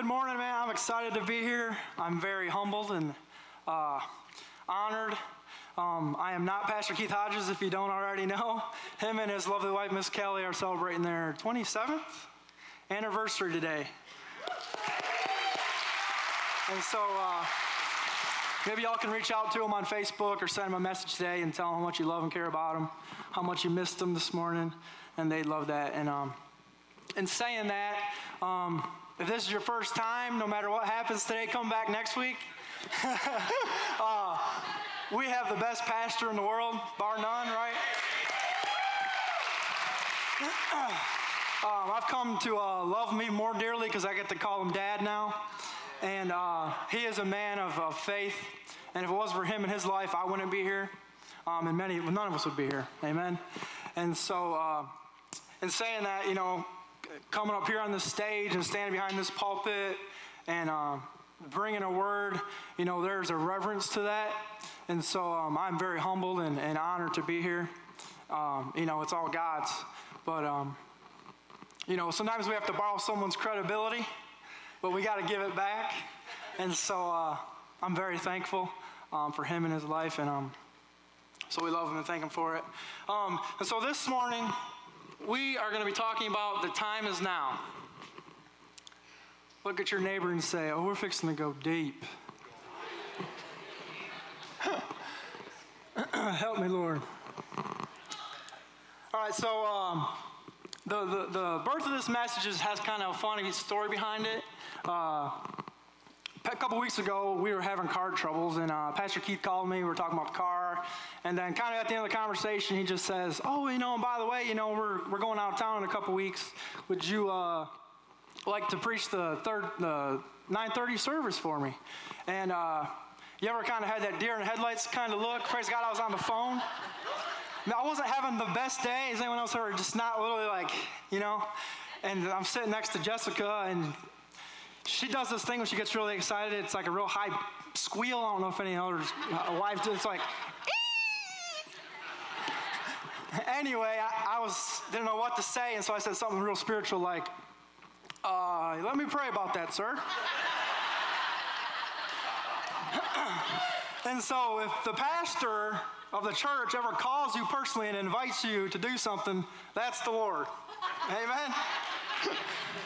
good morning, man. I'm excited to be here. I'm very humbled and uh, honored. Um, I am not Pastor Keith Hodges, if you don't already know. Him and his lovely wife, Miss Kelly, are celebrating their 27th anniversary today. And so uh, maybe y'all can reach out to them on Facebook or send them a message today and tell them how much you love and care about them, how much you missed them this morning, and they'd love that. And um, in saying that, um, if this is your first time, no matter what happens today, come back next week. uh, we have the best pastor in the world, bar none, right? um, I've come to uh, love me more dearly because I get to call him dad now. And uh, he is a man of, of, faith. And if it was for him in his life, I wouldn't be here. Um, and many, none of us would be here. Amen. And so, uh, in saying that, you know, coming up here on the stage and standing behind this pulpit and uh, bringing a word, you know, there's a reverence to that. And so um, I'm very humbled and, and, honored to be here. Um, you know, it's all God's. But, um, you know, sometimes we have to borrow someone's credibility, but we got to give it back. And so uh, I'm very thankful um, for him and his life. And um, so we love him and thank him for it. Um, and so this morning, we are going to be talking about the time is now. Look at your neighbor and say, Oh, we're fixing to go deep. Help me, Lord. All right, so um, the, the, the, birth of this message has kind of a funny story behind it. Uh, a couple weeks ago, we were having car troubles, and uh, Pastor Keith called me. We were talking about the car, and then kind of at the end of the conversation, he just says, "Oh, you know, and by the way, you know, we're we're going out of town in a couple weeks. Would you uh, like to preach the third the 9:30 service for me?" And uh, you ever kind of had that deer in the headlights kind of look? Praise God, I was on the phone. I wasn't having the best day. Is anyone else ever just not literally like, you know? And I'm sitting next to Jessica, and she does this thing when she gets really excited. It's like a real high squeal. I don't know if any others uh, wives do. It's like. anyway, I, I, was didn't know what to say, and so I said something real spiritual, like, uh, "Let me pray about that, sir." and so, if the pastor of the church ever calls you personally and invites you to do something, that's the Lord. Amen.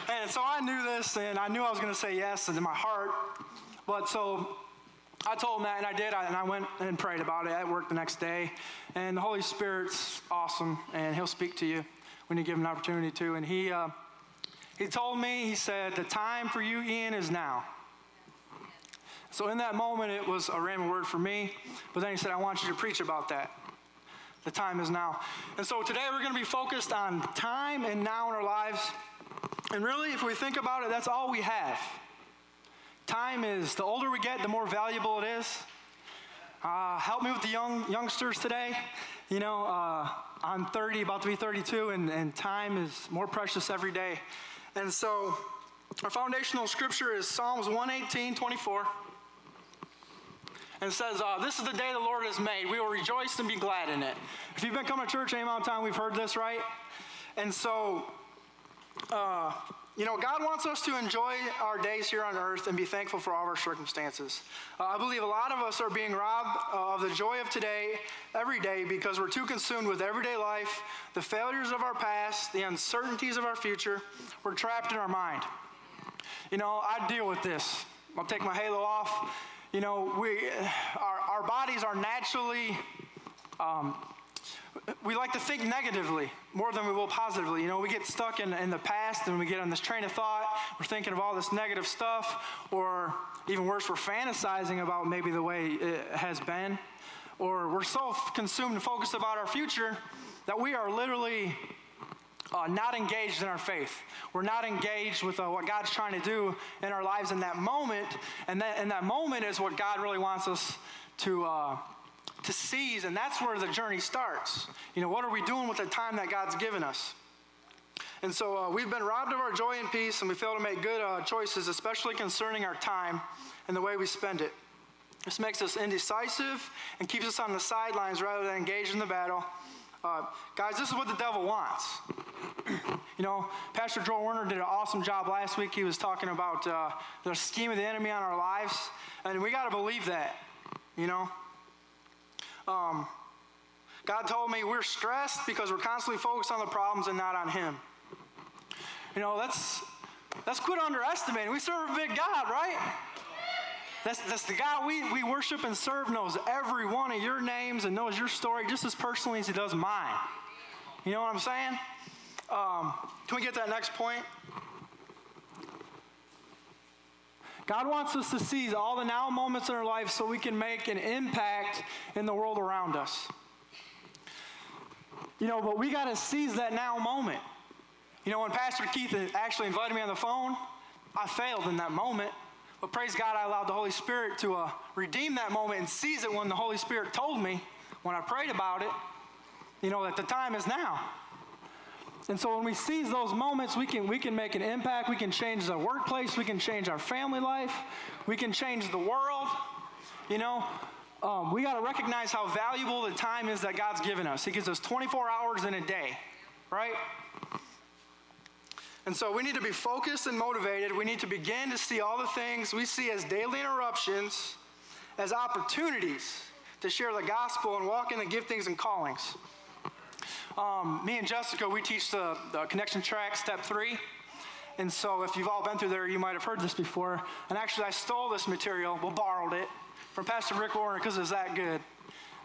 And so I knew this, and I knew I was going to say yes in my heart. But so I told him that, and I did, and I went and prayed about it at work the next day. And the Holy Spirit's awesome, and He'll speak to you when you give Him an opportunity to. And He, uh, he told me, He said, The time for you, Ian, is now. So in that moment, it was a random word for me. But then He said, I want you to preach about that. The time is now. And so today we're going to be focused on time and now in our lives. And really, if we think about it, that's all we have. Time is, the older we get, the more valuable it is. Uh, help me with the young youngsters today. You know, uh, I'm 30, about to be 32, and, and time is more precious every day. And so, our foundational scripture is Psalms 118, 24. And says, uh, This is the day the Lord has made. We will rejoice and be glad in it. If you've been coming to church any amount of time, we've heard this, right? And so, uh, you know, God wants us to enjoy our days here on earth and be thankful for all our circumstances. Uh, I believe a lot of us are being robbed uh, of the joy of today every day because we're too consumed with everyday life, the failures of our past, the uncertainties of our future. We're trapped in our mind. You know, I deal with this. I'll take my halo off. You know, we, our, our bodies are naturally um, we like to think negatively more than we will positively. You know, we get stuck in, in the past and we get on this train of thought. We're thinking of all this negative stuff, or even worse, we're fantasizing about maybe the way it has been. Or we're so consumed and focused about our future that we are literally uh, not engaged in our faith. We're not engaged with uh, what God's trying to do in our lives in that moment. And that, and that moment is what God really wants us to. Uh, to seize, and that's where the journey starts. You know, what are we doing with the time that God's given us? And so uh, we've been robbed of our joy and peace, and we fail to make good uh, choices, especially concerning our time and the way we spend it. This makes us indecisive and keeps us on the sidelines rather than engaged in the battle. Uh, guys, this is what the devil wants. You know, Pastor Joel Werner did an awesome job last week. He was talking about uh, the scheme of the enemy on our lives, and we got to believe that. You know, um, God told me we're stressed because we're constantly focused on the problems and not on Him. You know, let's let's quit underestimating. We serve a big God, right? That's, that's the God we, we worship and serve knows every one of your names and knows your story just as personally as he does mine. You know what I'm saying? Um, can we get that next point? God wants us to seize all the now moments in our life so we can make an impact in the world around us. You know, but we got to seize that now moment. You know, when Pastor Keith actually invited me on the phone, I failed in that moment. But praise God, I allowed the Holy Spirit to uh, redeem that moment and seize it when the Holy Spirit told me, when I prayed about it, you know, that the time is now. And so when we seize those moments, we can, we can make an impact. We can change the workplace. We can change our family life. We can change the world. You know, um, we got to recognize how valuable the time is that God's given us. He gives us 24 hours in a day, right? And so we need to be focused and motivated. We need to begin to see all the things we see as daily interruptions as opportunities to share the gospel and walk in the giftings and callings. Um, me and Jessica, we teach the, the connection track, step three. And so if you've all been through there, you might have heard this before. And actually, I stole this material, well, borrowed it from Pastor Rick Warren because it's that good.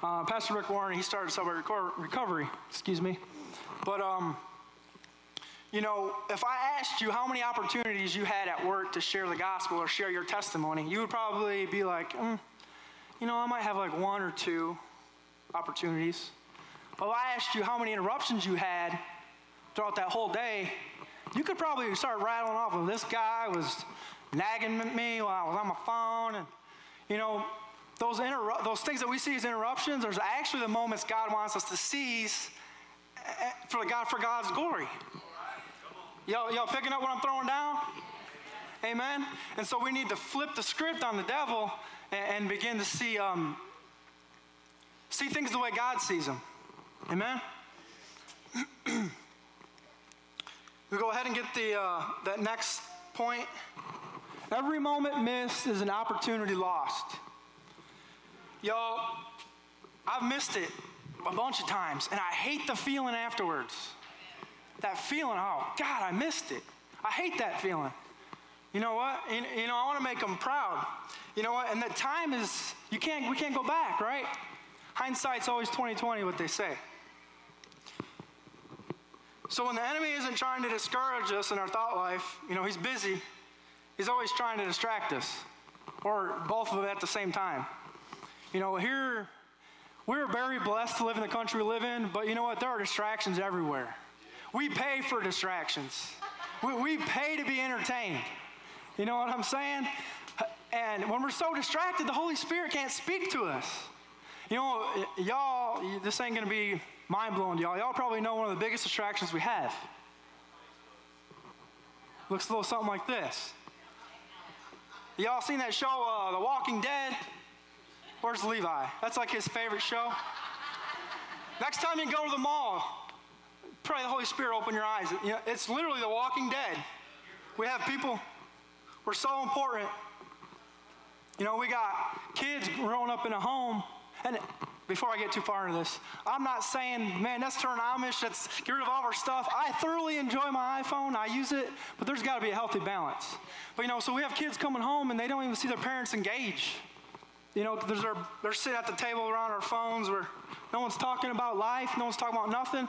Uh, Pastor Rick Warren, he started Celebrate Recovery, excuse me. But um, you know, if I asked you how many opportunities you had at work to share the gospel or share your testimony, you would probably be like, mm, you know, I might have like one or two opportunities. If I asked you how many interruptions you had throughout that whole day, you could probably start rattling off of this guy was nagging me while I was on my phone. And, you know, those, interru- those things that we see as interruptions are actually the moments God wants us to seize eh, eh, for, God, for God's glory. Y'all, y'all picking up what I'm throwing down? Amen? And so we need to flip the script on the devil and, and begin to see, um, see things the way God sees them. Amen? we go ahead and get the, uh, that next point. Every moment missed is an opportunity lost. Y'all, I've missed it a bunch of times, and I hate the feeling afterwards that feeling, oh, God, I missed it. I hate that feeling. You know what? You, you know, I want to make them proud. You know what? And the time is, you can't, we can't go back, right? Hindsight's always 2020, what they say. So when the enemy isn't trying to discourage us in our thought life, you know, he's busy. He's always trying to distract us, or both of them at the same time. You know, here, we're very blessed to live in the country we live in, but you know what? There are distractions everywhere. We pay for distractions. We, we pay to be entertained. You know what I'm saying? And when we're so distracted, the Holy Spirit can't speak to us. You know, y'all, this ain't going to be mind blowing to y'all. Y'all probably know one of the biggest distractions we have. Looks a little something like this. Y'all seen that show, uh, The Walking Dead? Where's Levi? That's like his favorite show. Next time you go to the mall, pray the Holy Spirit open your eyes. You know, it's literally the walking dead. We have people, we're so important. You know, we got kids growing up in a home, and before I get too far into this, I'm not saying, man, let's turn Amish, let's get rid of all our stuff. I thoroughly enjoy my iPhone, I use it, but there's got to be a healthy balance. But you know, so we have kids coming home and they don't even see their parents engage. You know, they're, they're sitting at the table around our phones where no one's talking about life, no one's talking about nothing.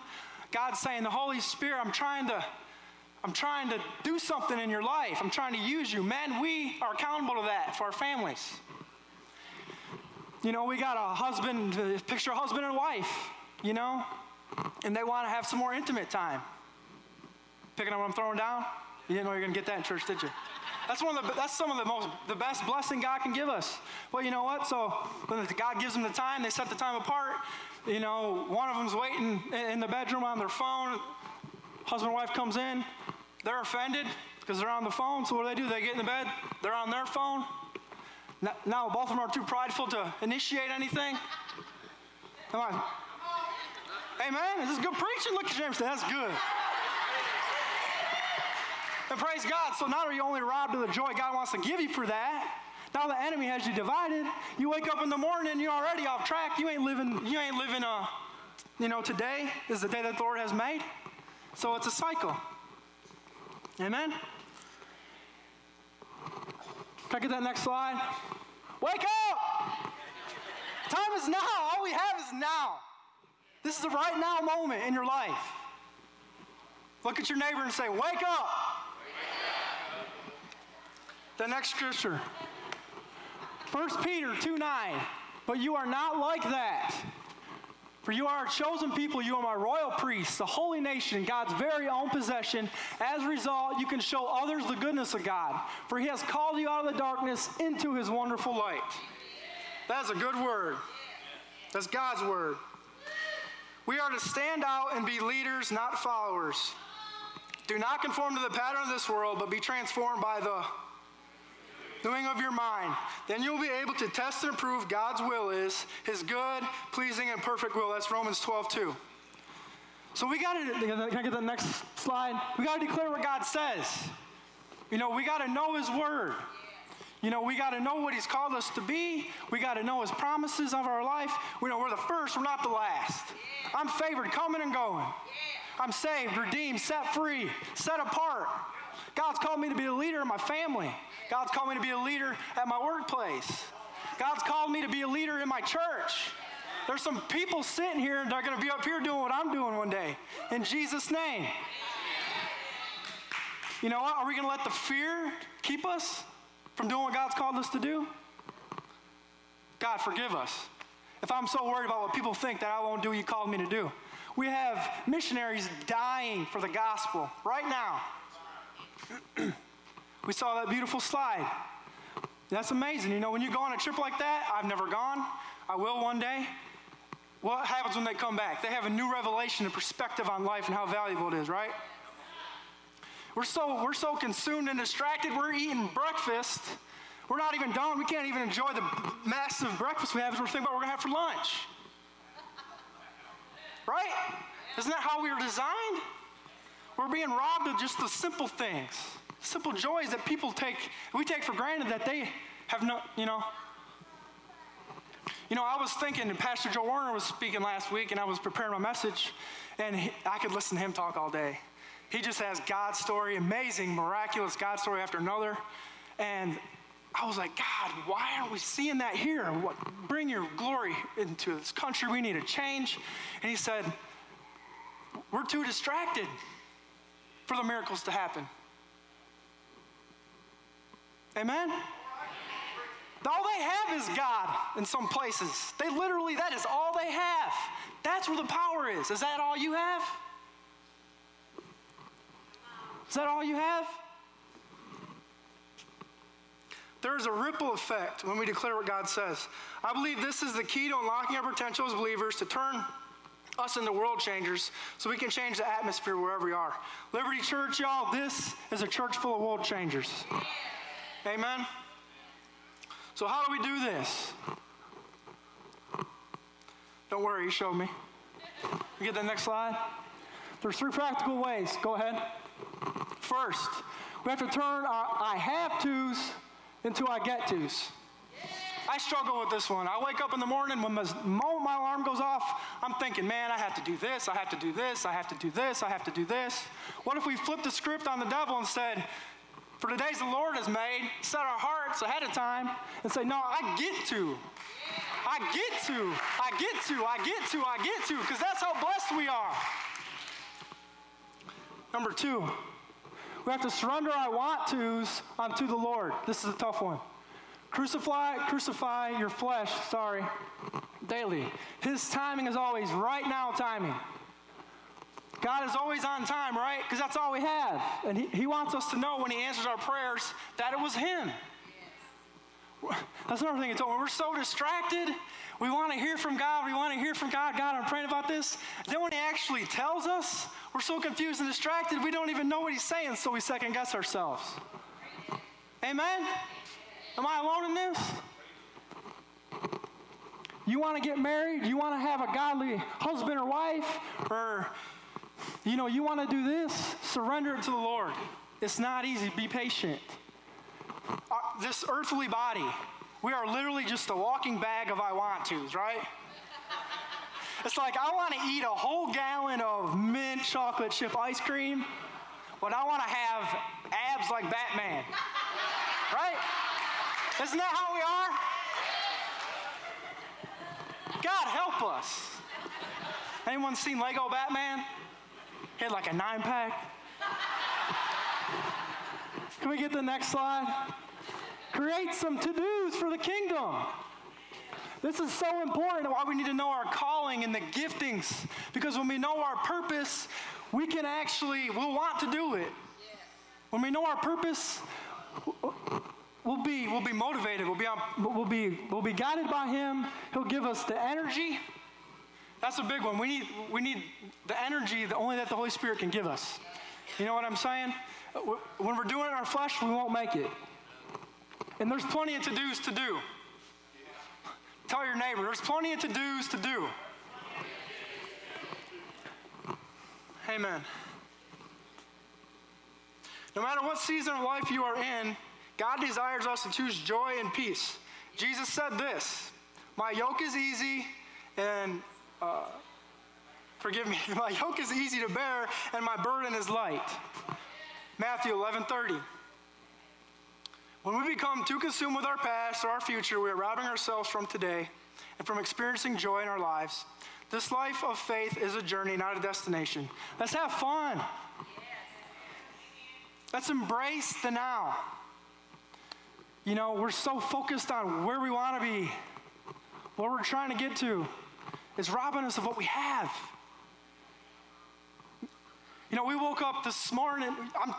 God's saying, the Holy Spirit, I'm trying to, I'm trying to do something in your life. I'm trying to use you. Man, we are accountable to that for our families. You know, we got a husband, uh, picture a husband and wife, you know, and they want to have some more intimate time. Picking up what I'm throwing down? You didn't know you were going to get that in church, did you? That's one of the, that's some of the most, the best blessing God can give us. Well, you know what? So when God gives them the time, they set the time apart. You know, one of them's waiting in the bedroom on their phone. Husband and wife comes in. They're offended because they're on the phone. So what do they do? They get in the bed. They're on their phone. Now, both of them are too prideful to initiate anything. Come on. Hey, this is good preaching. Look at James. That's good. And praise God. So not are you only robbed of the joy God wants to give you for that, now the enemy has you divided. You wake up in the morning you're already off track. You ain't living, you ain't living uh, you know, today is the day that the Lord has made. So it's a cycle. Amen? Can I get that next slide? Wake up! Time is now. All we have is now. This is the right now moment in your life. Look at your neighbor and say, Wake up! The next scripture. 1 Peter 2 9. But you are not like that. For you are a chosen people, you are my royal priests, the holy nation, God's very own possession. As a result, you can show others the goodness of God, for he has called you out of the darkness into his wonderful light. That's a good word. That's God's word. We are to stand out and be leaders, not followers. Do not conform to the pattern of this world, but be transformed by the renewing of your mind. Then you'll be able to test and approve God's will is, his good, pleasing, and perfect will. That's Romans 12, 2. So we got to, can I get the next slide? We got to declare what God says. You know, we got to know his word. You know, we got to know what He's called us to be. We got to know His promises of our life. We know we're the first, we're not the last. I'm favored coming and going. I'm saved, redeemed, set free, set apart. God's called me to be a leader in my family. God's called me to be a leader at my workplace. God's called me to be a leader in my church. There's some people sitting here and they're going to be up here doing what I'm doing one day. In Jesus' name. You know what? Are we going to let the fear keep us? from doing what God's called us to do? God, forgive us. If I'm so worried about what people think that I won't do what you called me to do. We have missionaries dying for the gospel right now. we saw that beautiful slide. That's amazing. You know, when you go on a trip like that, I've never gone. I will one day. What happens when they come back? They have a new revelation and perspective on life and how valuable it is, right? We're so, we're so consumed and distracted, we're eating breakfast. We're not even done. We can't even enjoy the massive breakfast we have we're thinking about what we're going to have for lunch. Right? Isn't that how we were designed? We're being robbed of just the simple things, simple joys that people take, we take for granted that they have no, you know. You know, I was thinking, and Pastor Joe Warner was speaking last week, and I was preparing my message, and he, I could listen to him talk all day. He just has God's story, amazing, miraculous God story after another. And I was like, God, why aren't we seeing that here? What, bring your glory into this country. We need a change. And he said, We're too distracted for the miracles to happen. Amen? All they have is God in some places. They literally, that is all they have. That's where the power is. Is that all you have? Is that all you have? There is a ripple effect when we declare what God says. I believe this is the key to unlocking our potential as believers to turn us and the world changers so we can change the atmosphere wherever we are. Liberty Church, y'all, this is a church full of world changers. Amen? So, how do we do this? Don't worry, you showed me. You get the next slide? There's three practical ways. Go ahead. First, we have to turn our I have tos into I get tos. I struggle with this one. I wake up in the morning, when the moment my alarm goes off, I'm thinking, man, I have to do this, I have to do this, I have to do this, I have to do this. What if we flipped the script on the devil and said, for the days the Lord has made, set our hearts ahead of time and say, no, I get to. I get to, I get to, I get to, I get to, because that's how blessed we are. Number two, we have to surrender our want tos unto the Lord. This is a tough one. Crucify, crucify your flesh, sorry, daily. His timing is always right now timing. God is always on time, right? Because that's all we have. And he, he wants us to know when He answers our prayers that it was Him. That's another thing told me. We're so distracted. We want to hear from God. We want to hear from God. God, I'm praying about this. Then when He actually tells us, we're so confused and distracted, we don't even know what He's saying, so we second guess ourselves. Amen? Am I alone in this? You want to get married? You want to have a godly husband or wife? Or, you know, you want to do this? Surrender it to the Lord. It's not easy. Be patient. Uh, this earthly body, we are literally just a walking bag of I want tos, right? It's like I want to eat a whole gallon of mint chocolate chip ice cream, but I want to have abs like Batman. Right? Isn't that how we are? God help us. Anyone seen Lego Batman? He had like a nine pack. Can we get the next slide? Create some to dos for the kingdom. This is so important why we need to know our calling and the giftings. Because when we know our purpose, we can actually, we'll want to do it. When we know our purpose, we'll be, we'll be motivated. We'll be, on, we'll, be, we'll be guided by Him. He'll give us the energy. That's a big one. We need, we need the energy that only that the Holy Spirit can give us. You know what I'm saying? When we're doing it in our flesh, we won't make it. And there's plenty of to dos to do. Tell your neighbor, there's plenty of to dos to do. Amen. No matter what season of life you are in, God desires us to choose joy and peace. Jesus said this My yoke is easy and uh, forgive me, my yoke is easy to bear and my burden is light. Matthew 11 30. When we become too consumed with our past or our future, we are robbing ourselves from today and from experiencing joy in our lives. This life of faith is a journey, not a destination. Let's have fun. Let's embrace the now. You know, we're so focused on where we want to be, what we're trying to get to. It's robbing us of what we have. You know, we woke up this morning, I'm,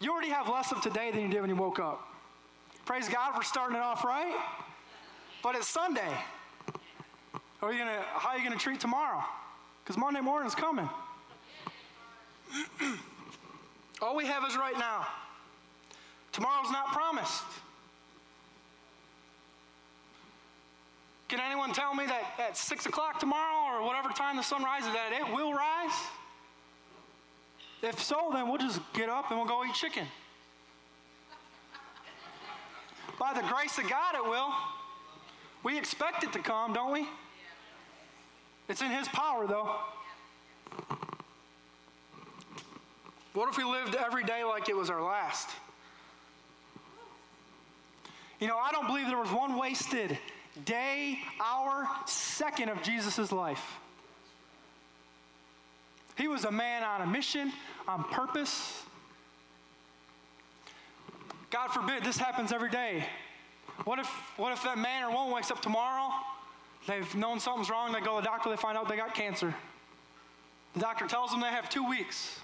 you already have less of today than you did when you woke up. Praise God for starting it off right. But it's Sunday. Are you gonna, how are you going to treat tomorrow? Because Monday morning is coming. All we have is right now. Tomorrow's not promised. Can anyone tell me that at 6 o'clock tomorrow or whatever time the sun rises, that it will rise? If so, then we'll just get up and we'll go eat chicken. By the grace of God, it will. We expect it to come, don't we? It's in His power, though. What if we lived every day like it was our last? You know, I don't believe there was one wasted day, hour, second of Jesus' life. He was a man on a mission, on purpose. God forbid this happens every day. What if, what if that man or woman wakes up tomorrow, they've known something's wrong, they go to the doctor, they find out they got cancer. The doctor tells them they have two weeks.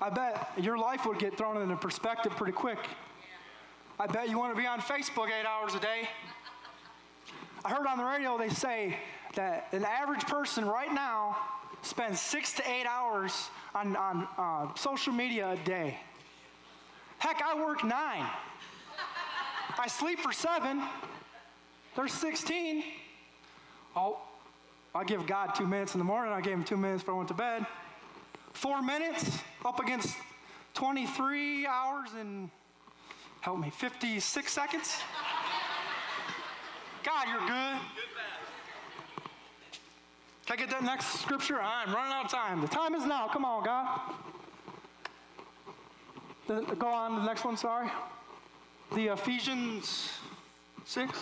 I bet your life would get thrown into perspective pretty quick. I bet you want to be on Facebook eight hours a day. I heard on the radio they say that an average person right now spends six to eight hours on, on uh, social media a day. Heck, I work nine. I sleep for seven. There's 16. Oh, I give God two minutes in the morning. I gave him two minutes before I went to bed. Four minutes up against 23 hours and, help me, 56 seconds. God, you're good. Can I get that next scripture? I'm running out of time. The time is now. Come on, God. The, go on to the next one, sorry. The Ephesians 6.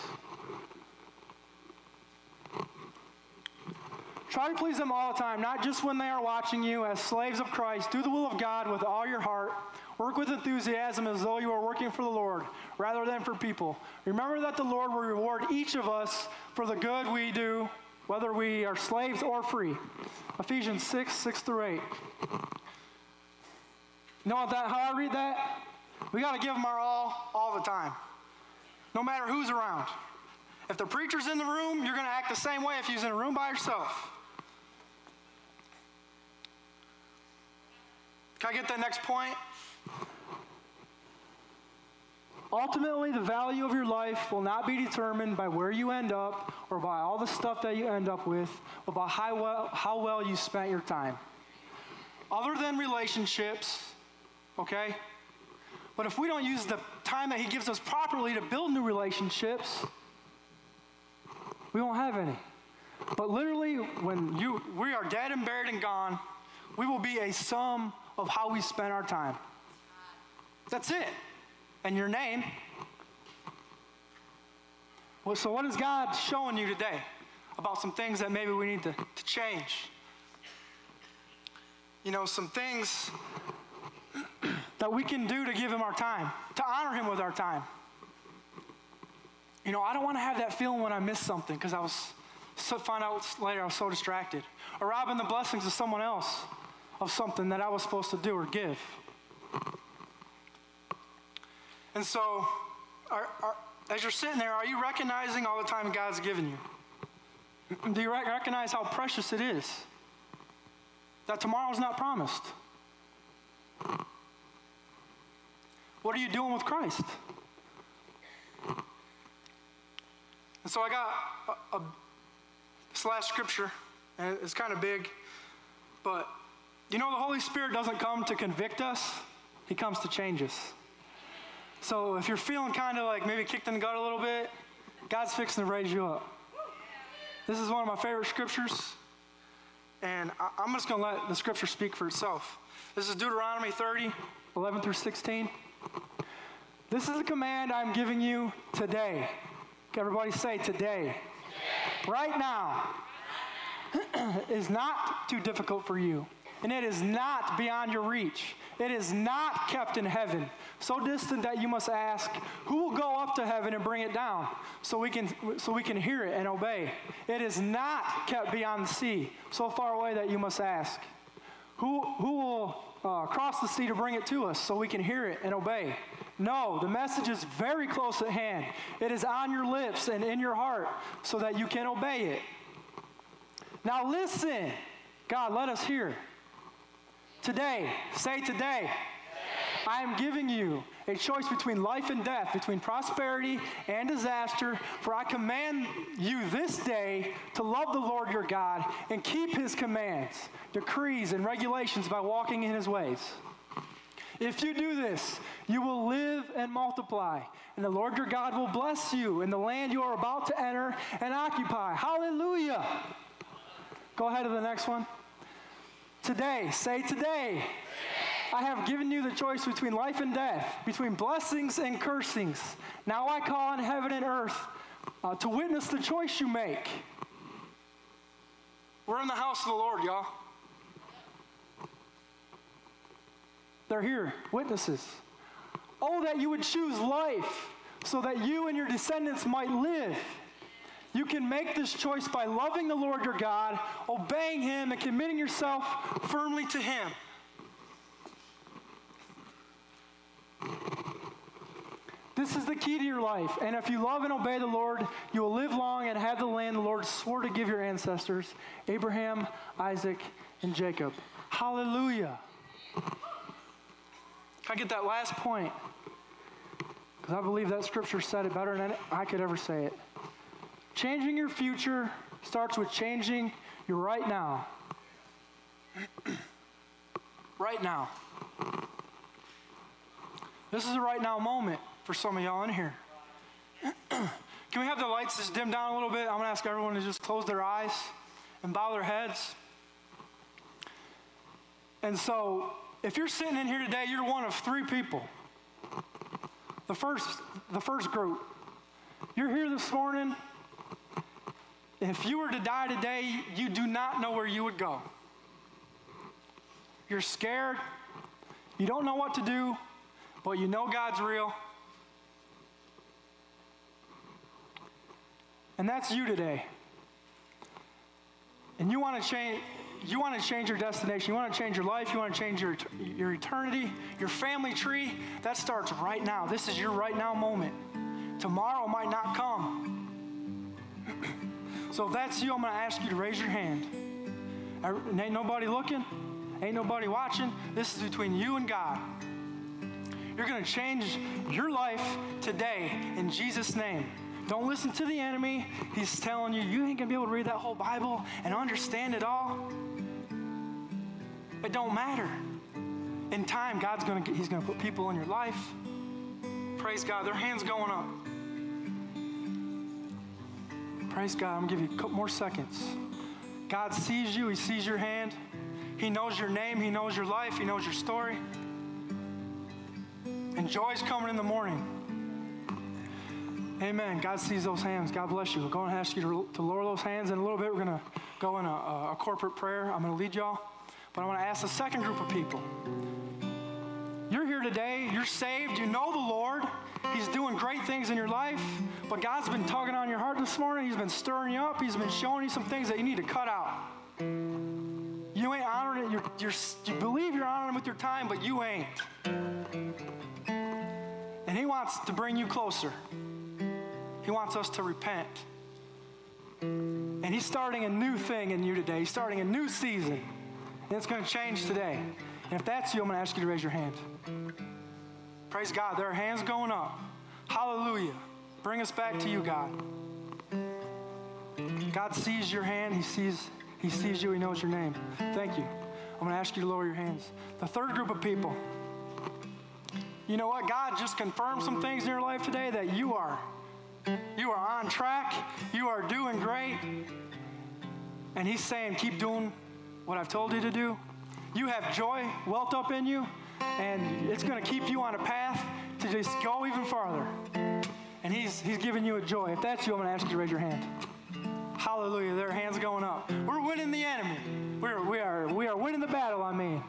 Try to please them all the time, not just when they are watching you as slaves of Christ. Do the will of God with all your heart. Work with enthusiasm as though you are working for the Lord rather than for people. Remember that the Lord will reward each of us for the good we do whether we are slaves or free. Ephesians 6, 6 through 8. You know that, how I read that? We got to give them our all all the time, no matter who's around. If the preacher's in the room, you're going to act the same way if he's in a room by yourself. Can I get the next point? Ultimately, the value of your life will not be determined by where you end up or by all the stuff that you end up with, but by how well, how well you spent your time. other than relationships, okay? But if we don't use the time that He gives us properly to build new relationships, we won't have any. But literally, when you, we are dead and buried and gone, we will be a sum of how we spend our time. That's it. And your name. Well, so, what is God showing you today about some things that maybe we need to, to change? You know, some things that we can do to give Him our time, to honor Him with our time. You know, I don't want to have that feeling when I miss something because I was, so, find out later I was so distracted. Or robbing the blessings of someone else of something that I was supposed to do or give. And so, are, are, as you're sitting there, are you recognizing all the time God's given you? Do you recognize how precious it is? That tomorrow's not promised. What are you doing with Christ? And so I got a, a, this last scripture, and it's kind of big, but you know, the Holy Spirit doesn't come to convict us, He comes to change us. So if you're feeling kind of like maybe kicked in the gut a little bit, God's fixing to raise you up. This is one of my favorite scriptures, and I, am just going to let the scripture speak for itself. This is Deuteronomy 30, 11 through 16. This is a command I'm giving you today. Everybody say today. today. Right now is not too difficult for you and it is not beyond your reach. It is not kept in heaven, so distant that you must ask, who will go up to heaven and bring it down so we can so we can hear it and obey. It is not kept beyond the sea, so far away that you must ask, who who will uh, cross the sea to bring it to us so we can hear it and obey. No, the message is very close at hand. It is on your lips and in your heart so that you can obey it. Now listen. God, let us hear. Today, say today. I am giving you a choice between life and death, between prosperity and disaster. For I command you this day to love the Lord your God and keep his commands, decrees, and regulations by walking in his ways. If you do this, you will live and multiply, and the Lord your God will bless you in the land you are about to enter and occupy. Hallelujah. Go ahead to the next one. Today, say today. I have given you the choice between life and death, between blessings and cursings. Now I call on heaven and earth uh, to witness the choice you make. We're in the house of the Lord, y'all. They're here, witnesses. Oh, that you would choose life so that you and your descendants might live you can make this choice by loving the Lord your God, obeying Him, and committing yourself firmly to Him. This is the key to your life. And if you love and obey the Lord, you will live long and have the land the Lord swore to give your ancestors Abraham, Isaac, and Jacob. Hallelujah. I get that last point? Because I believe that scripture said it better than I could ever say it. Changing your future starts with changing your right now. right now. This is a right now moment for some of y'all in here. Can we have the lights just dim down a little bit? I'm going to ask everyone to just close their eyes and bow their heads. And so, if you're sitting in here today, you're one of three people. The first, the first group. You're here this morning if you were to die today, you do not know where you would go. You're scared. You don't know what to do, but you know God's real. And that's you today. And you want to change you want to change your destination. You want to change your life. You want to change your, your eternity, your family tree. That starts right now. This is your right now moment. Tomorrow might not come. So if that's you, I'm going to ask you to raise your hand. Er, ain't nobody looking, ain't nobody watching. This is between you and God. You're going to change your life today in Jesus' name. Don't listen to the enemy. He's telling you, you ain't going to be able to read that whole Bible and understand it all. It don't matter. In time, God's gonna He's gonna put people in your life. Praise God. Their hands going up. Praise God. I'm gonna give you a couple more seconds. God sees you. He sees your hand. He knows your name. He knows your life. He knows your story. And joy's coming in the morning. Amen. God sees those hands. God bless you. We're going to ask you to, to lower those hands. In a little bit, we're going to go in a, a corporate prayer. I'm going to lead y'all. But I want to ask the second group of people. You're here today. You're saved. You know the Lord. He's doing great things in your life. But God's been tugging on your heart this morning. He's been stirring you up. He's been showing you some things that you need to cut out. You ain't honoring it. You're, you're, you believe you're honoring Him with your time, but you ain't. And He wants to bring you closer. He wants us to repent. And He's starting a new thing in you today. He's starting a new season. And it's going to change today. And if that's you, I'm going to ask you to raise your hand. Praise God. There are hands going up. Hallelujah. Bring us back to you, God. God sees your hand. He sees, he sees you. He knows your name. Thank you. I'm going to ask you to lower your hands. The third group of people. You know what? God just confirmed some things in your life today that you are you are on track. You are doing great. And he's saying, keep doing what I've told you to do. You have joy welt up in you, and it's going to keep you on a path to just go even farther. And he's, he's giving you a joy. If that's you, I'm going to ask you to raise your hand. Hallelujah. Their hands going up. We're winning the enemy. We're, we, are, we are winning the battle, I mean.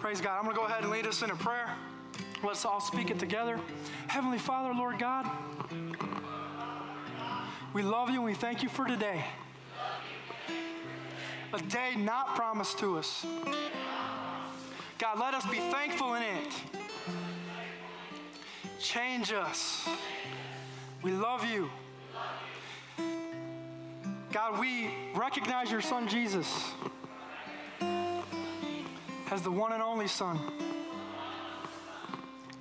Praise God. I'm going to go ahead and lead us in a prayer. Let's all speak it together. Heavenly Father, Lord God, we love you and we thank you for today. A day not promised to us. God, let us be thankful in it. Change us. We love you. God, we recognize your son Jesus as the one and only Son.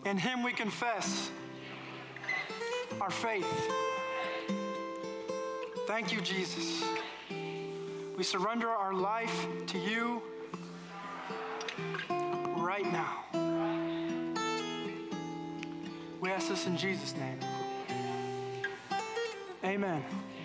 In him we confess our faith. Thank you, Jesus. We surrender our life to you right now. We ask this in Jesus' name. Amen.